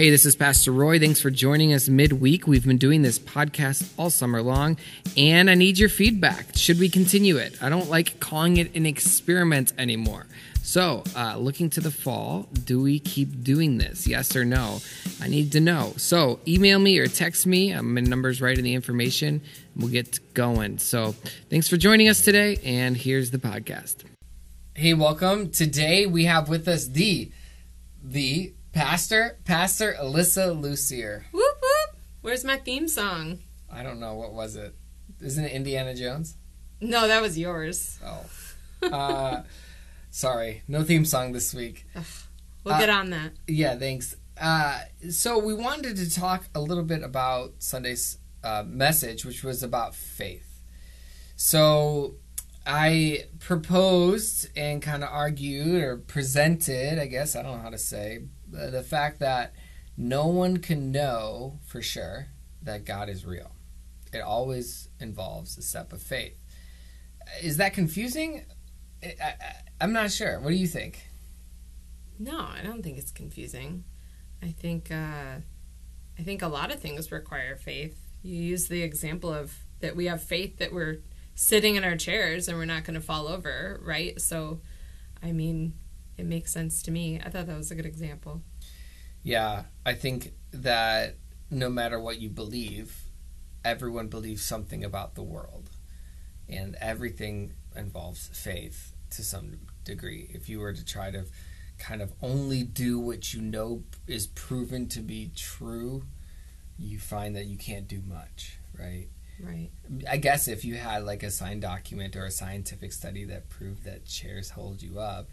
Hey, this is Pastor Roy. Thanks for joining us midweek. We've been doing this podcast all summer long, and I need your feedback. Should we continue it? I don't like calling it an experiment anymore. So, uh, looking to the fall, do we keep doing this? Yes or no? I need to know. So, email me or text me. Um, my number's right in the information. We'll get going. So, thanks for joining us today, and here's the podcast. Hey, welcome. Today we have with us the the Pastor, Pastor Elissa Lucier. Whoop whoop. Where's my theme song? I don't know. What was it? Isn't it Indiana Jones? No, that was yours. Oh. Uh, sorry. No theme song this week. We'll Uh, get on that. Yeah, thanks. Uh, so we wanted to talk a little bit about Sunday's uh, message, which was about faith. So I proposed and kind of argued or presented, I guess, I don't know how to say, the, fact that no one can know for sure that God is real. It always involves a step of faith. Is that confusing? I, I'm not sure. What do you think? No, I don't think it's confusing. I think uh, I think a lot of things require faith. You use the example of that we have faith that we're sitting in our chairs and we're not going to fall over, right? So, I mean, it makes sense to me. I thought that was a good example. Yeah, I think that no matter what you believe, everyone believes something about the world. And everything involves faith to some degree. If you were to try to kind of only do what you know is proven to be true, you find that you can't do much, right? Right. I guess if you had like a signed document or a scientific study that proved that chairs hold you up,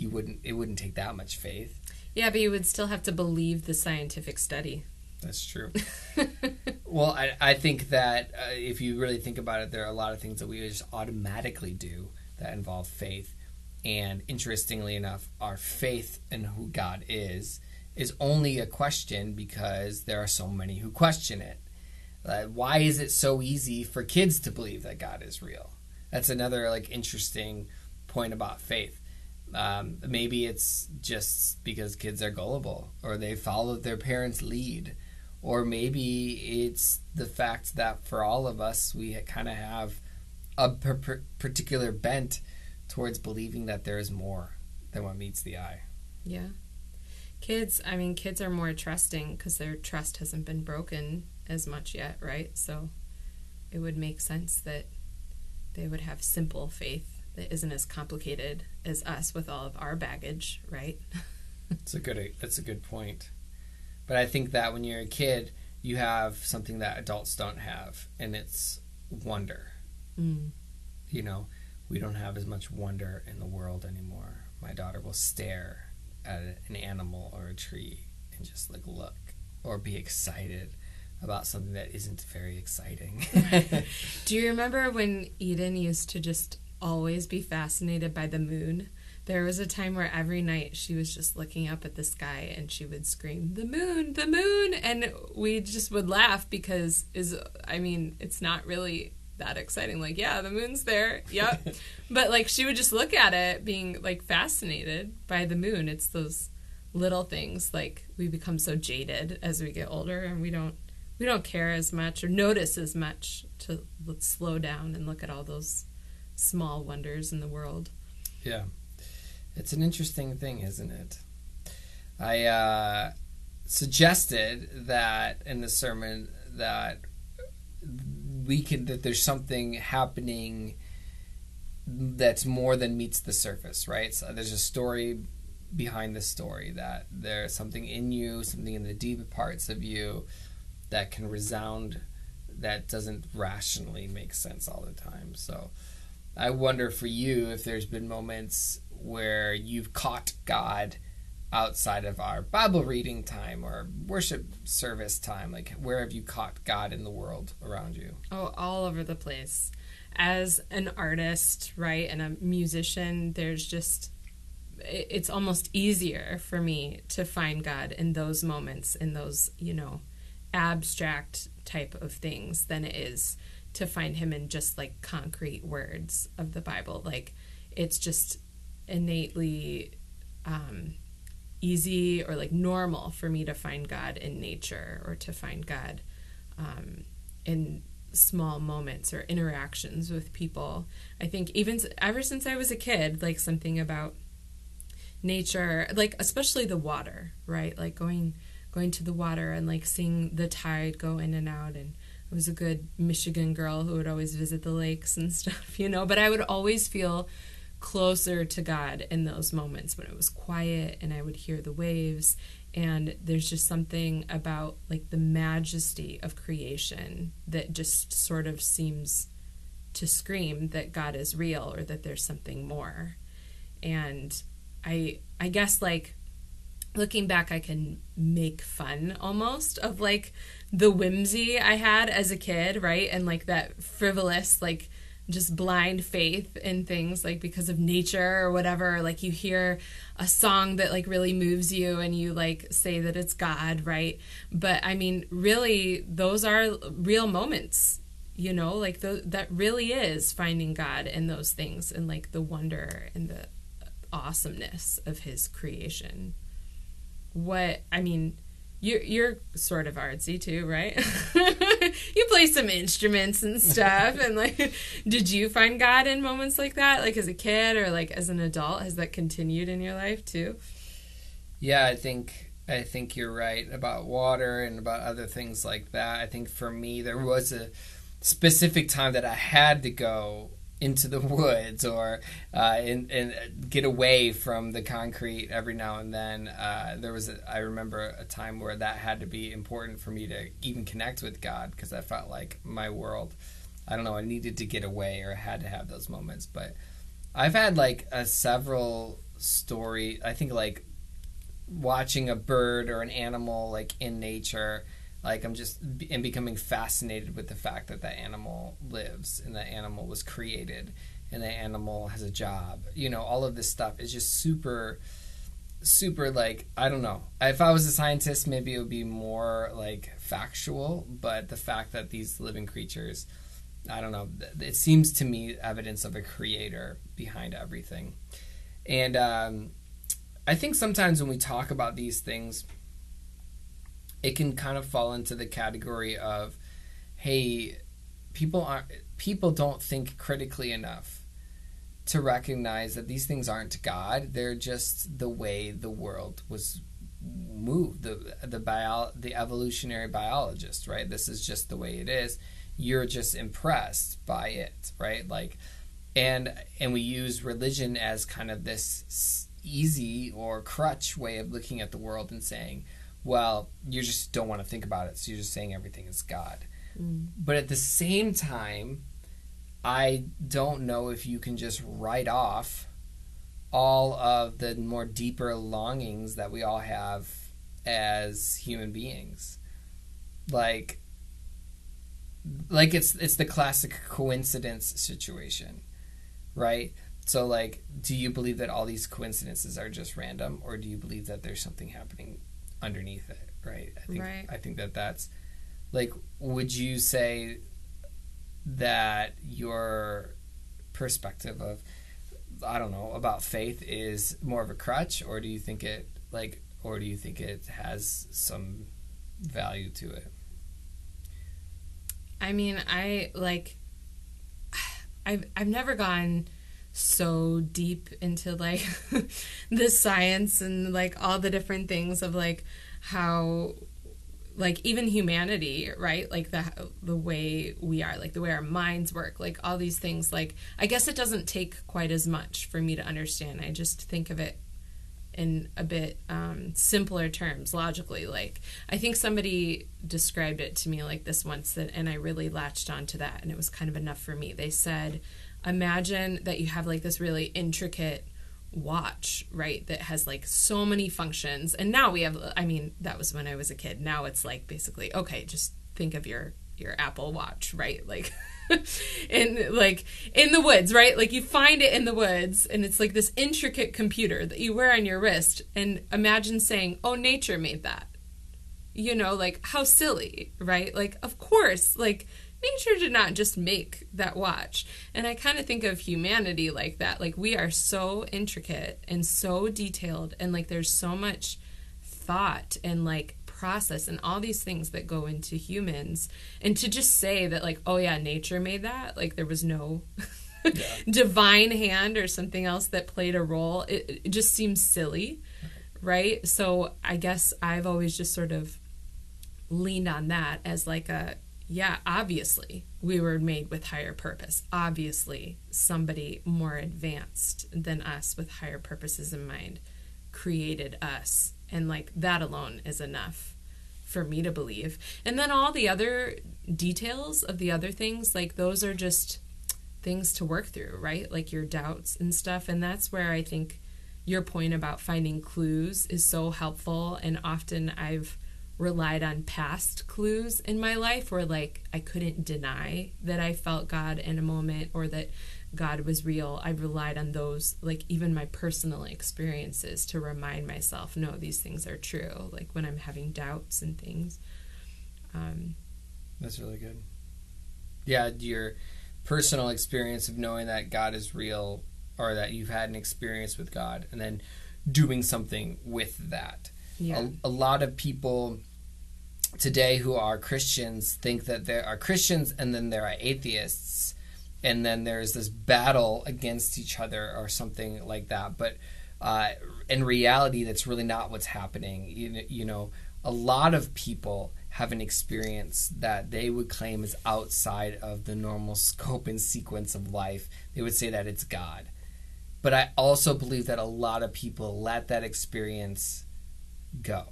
you wouldn't it wouldn't take that much faith. Yeah, but you would still have to believe the scientific study. That's true. well, I, I think that uh, if you really think about it, there are a lot of things that we just automatically do that involve faith. And interestingly enough, our faith in who God is is only a question because there are so many who question it. Why is it so easy for kids to believe that God is real? That's another like interesting point about faith. Um, maybe it's just because kids are gullible or they follow their parents' lead or maybe it's the fact that for all of us we kind of have a per- particular bent towards believing that there is more than what meets the eye Yeah. Kids, I mean, kids are more trusting because their trust hasn't been broken as much yet, right? So it would make sense that they would have simple faith that isn't as complicated as us with all of our baggage, right? that's a good that's a good point but i think that when you're a kid you have something that adults don't have and it's wonder Mm. you know we don't have as much wonder in the world anymore my daughter will stare at an animal or a tree and just like look or be excited about something that isn't very exciting Do you remember when Eden used to just always be fascinated by the moon? There was a time where every night she was just looking up at the sky and she would scream, "The moon, the moon!" and we just would laugh because is I mean, it's not really that exciting. Like, yeah, the moon's there. Yep. but like she would just look at it being like fascinated by the moon. It's those little things like we become so jaded as we get older and we don't we don't care as much or notice as much to slow down and look at all those small wonders in the world. Yeah. It's an interesting thing, isn't it? I uh, suggested that in the sermon that we can that there's something happening that's more than meets the surface, right? So there's a story behind the story that there's something in you, something in the deep parts of you that can resound that doesn't rationally make sense all the time. So I wonder for you if there's been moments where you've caught God outside of our Bible reading time or worship service time. Like, where have you caught God in the world around you? Oh, all over the place. As an artist, right, and a musician, there's just it's almost easier for me to find God in those moments, in those, you know, abstract type of things than it is to find him in just like concrete words of the Bible. Like it's just innately um easy or like normal for me to find God in nature or to find God um, in small moments or interactions with people. I think even ever since I was a kid, like something about nature, like especially the water, right? Like going going to the water and like seeing the tide go in and out and was a good Michigan girl who would always visit the lakes and stuff, you know, but I would always feel closer to God in those moments when it was quiet and I would hear the waves and there's just something about like the majesty of creation that just sort of seems to scream that God is real or that there's something more. And I I guess like looking back I can make fun almost of like the whimsy I had as a kid, right? And like that frivolous like just blind faith in things like because of nature or whatever. Like you hear a song that like really moves you and you like say that it's god right? But i mean really those are real moments you know? Like the, that really is finding god in those things and like the wonder and the awesomeness of his creation what i mean you're you're sort of artsy too, right? you play some instruments and stuff, and like, did you find God in moments like that, like as a kid or like as an adult? Has that continued in your life too? Yeah, I think I think you're right about water and about other things like that. I think for me, there was a specific time that I had to go into the woods or uh, and, and get away from the concrete every now and then. Uh, there was, a, I remember a time where that had to be important for me to even connect with God because I felt like my world, I don't know, I needed to get away or I had to have those moments. But I've had like a several story. I think like watching a bird or an animal like in nature like i'm just and becoming fascinated with the fact that that animal lives and that animal was created and that animal has a job. You know all of this stuff is just super super like i don't know. If i was a scientist maybe it would be more like factual but the fact that these living creatures i don't know it seems to me evidence of a creator behind everything. And um, i think sometimes when we talk about these things it can kind of fall into the category of hey people aren't people don't think critically enough to recognize that these things aren't god. They're just the way the world was moved the the bio the evolutionary biologist right? This is just the way it is. You're just impressed by it right? Like and and we use religion as kind of this easy or crutch way of looking at the world and saying well, you just don't want to think about it, so you're just saying everything is God. Mm. But at the same time, I don't know if you can just write off all of the more deeper longings that we all have as human beings. Like like it's it's the classic coincidence situation, right? So like do you believe that all these coincidences are just random or do you believe that there's something happening underneath it, right? I think right. I think that that's like would you say that your perspective of I don't know about faith is more of a crutch or do you think it like or do you think it has some value to it? I mean, I like I've I've never gone so deep into like the science and like all the different things of like how like even humanity right? Like the the way we are like the way our minds work like all these things like i guess it doesn't take quite as much for me to understand. I just think of it in a bit um, simpler terms logically. Like i think somebody described it to me like this once that and i really latched onto that and it was kind of enough for me. They said imagine that you have like this really intricate watch, right? That has like so many functions. And now we have I mean, that was when I was a kid. Now it's like basically, okay, just think of your your Apple Watch, right? Like in like in the woods, right? Like you find it in the woods and it's like this intricate computer that you wear on your wrist and imagine saying, "Oh, nature made that." You know, like how silly, right? Like of course, like nature did not just make that watch. And I kind of think of humanity like that. Like we are so intricate and so detailed and like there's so much thought and like process and all these things that go into humans. And to just say that like oh yeah, nature made that, like there was no yeah. divine hand or something else that played a role, it, it just seems silly. Right? So I guess I've always just sort of leaned on that as like a yeah, obviously we were made with higher purpose. Obviously, somebody more advanced than us with higher purposes in mind created us. And like that alone is enough for me to believe. And then all the other details of the other things, like those are just things to work through, right? Like your doubts and stuff. And that's where I think your point about finding clues is so helpful. And often I've relied on past clues in my life where like I couldn't deny that I felt God in a moment or that God was real. I relied on those like even my personal experiences to remind myself no these things are true like when I'm having doubts and things. Um that's really good. Yeah, your personal experience of knowing that God is real or that you've had an experience with God and then doing something with that. Yeah. A, a lot of people today who are Christians think that there are Christians and then there are atheists, and then there's this battle against each other or something like that. But uh, in reality, that's really not what's happening. You, you know, a lot of people have an experience that they would claim is outside of the normal scope and sequence of life. They would say that it's God. But I also believe that a lot of people let that experience go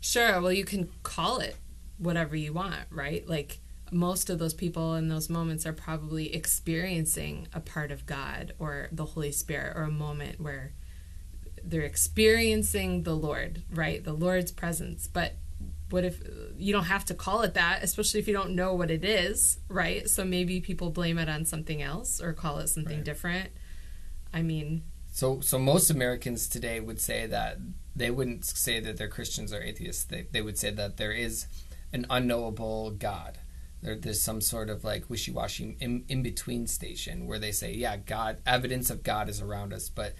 Sure. Well, you can call it whatever you want, right? Like most of those people in those moments are probably experiencing a part of God or the Holy Spirit or a moment where they're experiencing the Lord, right? The Lord's presence. But what if you don't have to call it that, especially if you don't know what it is, right? So maybe people blame it on something else or call it something right. different. I mean, so so most Americans today would say that they wouldn't say that they're Christians or atheists. They, they would say that there is an unknowable God. There, there's some sort of like wishy-washy in, in between station where they say, yeah, God, evidence of God is around us, but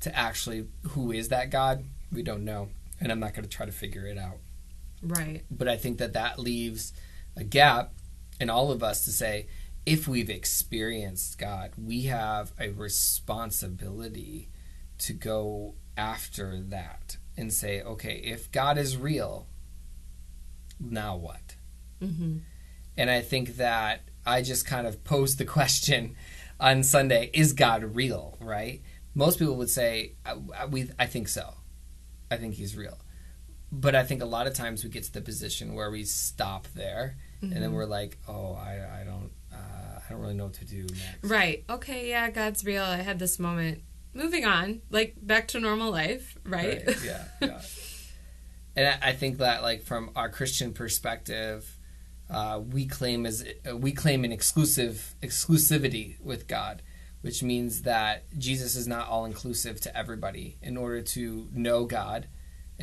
to actually who is that God, we don't know, and I'm not going to try to figure it out. Right. But I think that that leaves a gap in all of us to say, if we've experienced God, we have a responsibility to go after that and say, okay, if God is real, now what? Mm-hmm. And I think that I just kind of posed the question on Sunday: Is God real? Right? Most people would say, I, "We, I think so. I think He's real." But I think a lot of times we get to the position where we stop there, mm-hmm. and then mm-hmm. we're like, "Oh, I, I don't, I don't really know what to do next." Right? Okay, yeah, God's real. I had this moment moving on, like back to normal life, right? right. Yeah, yeah. and I think that, like, from our Christian perspective, uh, we claim as uh, we claim an exclusive exclusivity with God, which means that Jesus is not all inclusive to everybody. In order to know God,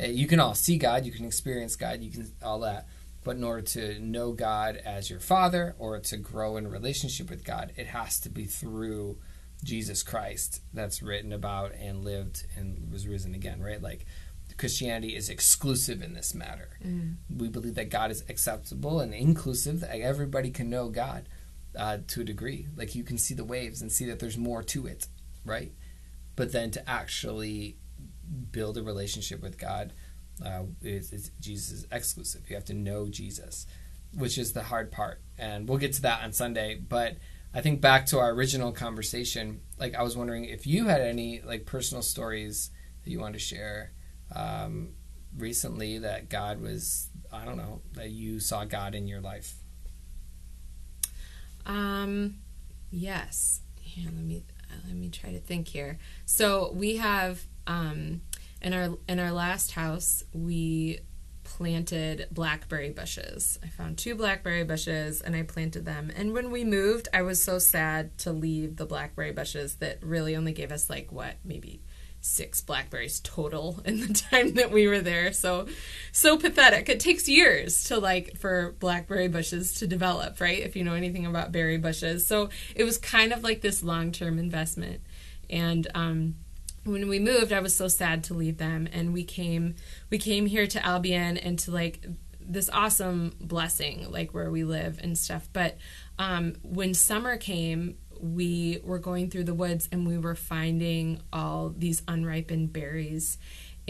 uh, you can all see God, you can experience God, you can all that. But in order to know God as your Father or to grow in relationship with God, it has to be through Jesus Christ that's written about and lived and was risen again, right? Like Christianity is exclusive in this matter. Mm. We believe that God is acceptable and inclusive, that everybody can know God uh, to a degree. Like you can see the waves and see that there's more to it, right? But then to actually build a relationship with God, uh, is, is Jesus is exclusive. You have to know Jesus, which is the hard part. And we'll get to that on Sunday. But I think back to our original conversation, like I was wondering if you had any like personal stories that you wanted to share um, recently that God was, I don't know, that you saw God in your life. Um, yes. Yeah, let me let me try to think here. So we have um, in our in our last house we planted blackberry bushes. I found two blackberry bushes and I planted them. And when we moved, I was so sad to leave the blackberry bushes that really only gave us like what, maybe six blackberries total in the time that we were there. So so pathetic. It takes years to like for blackberry bushes to develop, right? If you know anything about berry bushes. So it was kind of like this long-term investment. And um when we moved, I was so sad to leave them and we came we came here to Albion and to like this awesome blessing like where we live and stuff. But um when summer came, we were going through the woods and we were finding all these unripened berries.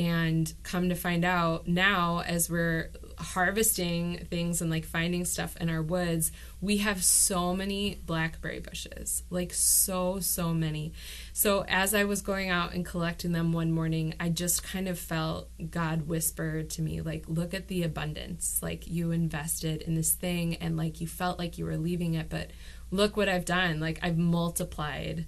And come to find out now, as we're harvesting things and like finding stuff in our woods, we have so many blackberry bushes like so, so many. So, as I was going out and collecting them one morning, I just kind of felt God whisper to me, like, look at the abundance. Like, you invested in this thing and like you felt like you were leaving it, but look what I've done. Like I've multiplied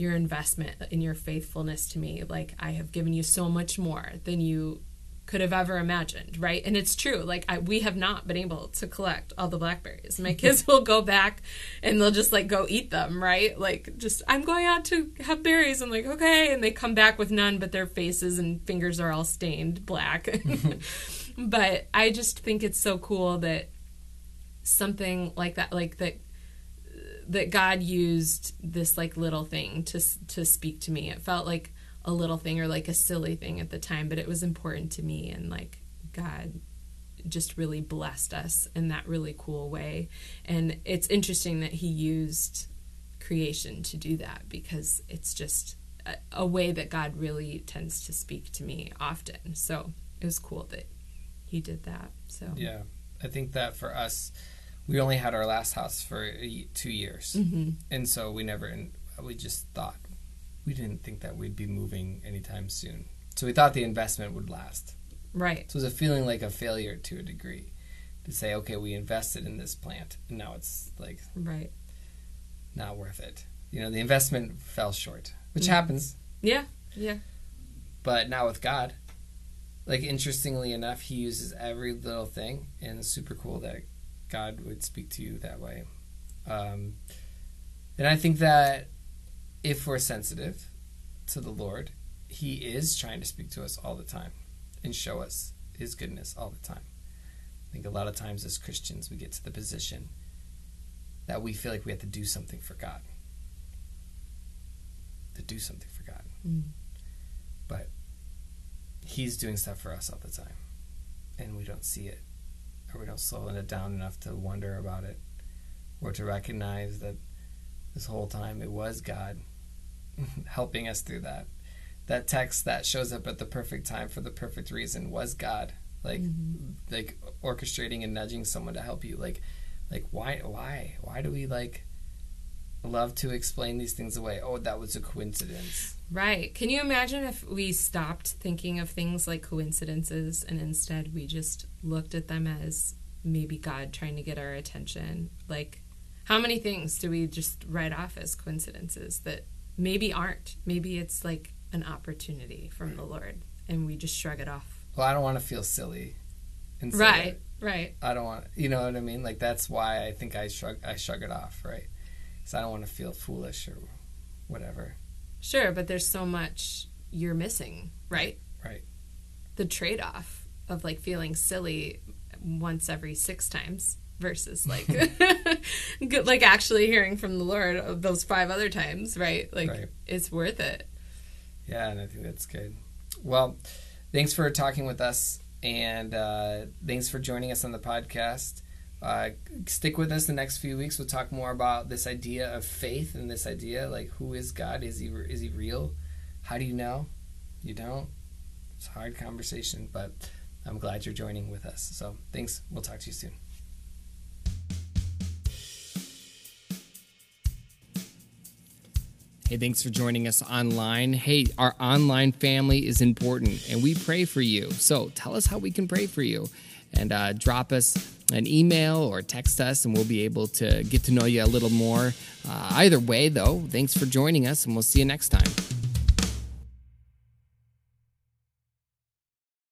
your investment in your faithfulness to me. Like I have given you so much more than you could have ever imagined, right? And it's true. Like I, we have not been able to collect all the blackberries. My kids will go back and they'll just like go eat them, right? Like just I'm going out to have berries. I'm like, okay, and they come back with none, but their faces and fingers are all stained black. Mm-hmm. but I just think it's so cool that something like that, like that that God used this like little thing to to speak to me. It felt like a little thing or like a silly thing at the time, but it was important to me and like God just really blessed us in that really cool way. And it's interesting that he used creation to do that because it's just a, a way that God really tends to speak to me often. So it was cool that he did that. So Yeah. I think that for us we only had our last house for two years, mm-hmm. and so we never. We just thought we didn't think that we'd be moving anytime soon. So we thought the investment would last. Right. So it was a feeling like a failure to a degree to say, okay, we invested in this plant, and now it's like right not worth it. You know, the investment fell short, which mm-hmm. happens. Yeah. Yeah. But now with God, like interestingly enough, He uses every little thing, and it's super cool that God would speak to you that way. Um, and I think that if we're sensitive to the Lord, He is trying to speak to us all the time and show us His goodness all the time. I think a lot of times as Christians, we get to the position that we feel like we have to do something for God. To do something for God. Mm. But He's doing stuff for us all the time, and we don't see it or we don't slow it down enough to wonder about it or to recognize that this whole time it was God helping us through that. That text that shows up at the perfect time for the perfect reason was God, like mm-hmm. like orchestrating and nudging someone to help you. Like like why why why do we like love to explain these things away? Oh, that was a coincidence. Right. Can you imagine if we stopped thinking of things like coincidences and instead we just looked at them as maybe God trying to get our attention? Like, how many things do we just write off as coincidences that maybe aren't? Maybe it's like an opportunity from the Lord and we just shrug it off. Well, I don't want to feel silly. Right, right. I don't want, you know what I mean? Like, that's why I think I shrug, I shrug it off, right? Because I don't want to feel foolish or whatever. Sure, but there's so much you're missing, right? Right. The trade off of like feeling silly once every six times versus like like actually hearing from the Lord of those five other times, right? Like right. it's worth it. Yeah, and I think that's good. Well, thanks for talking with us, and uh, thanks for joining us on the podcast. Uh, stick with us the next few weeks. We'll talk more about this idea of faith and this idea like who is God? Is he is he real? How do you know? You don't. It's a hard conversation, but I'm glad you're joining with us. So thanks. We'll talk to you soon. Hey, thanks for joining us online. Hey, our online family is important and we pray for you. So tell us how we can pray for you and uh, drop us an email or text us, and we'll be able to get to know you a little more. Uh, either way, though, thanks for joining us, and we'll see you next time.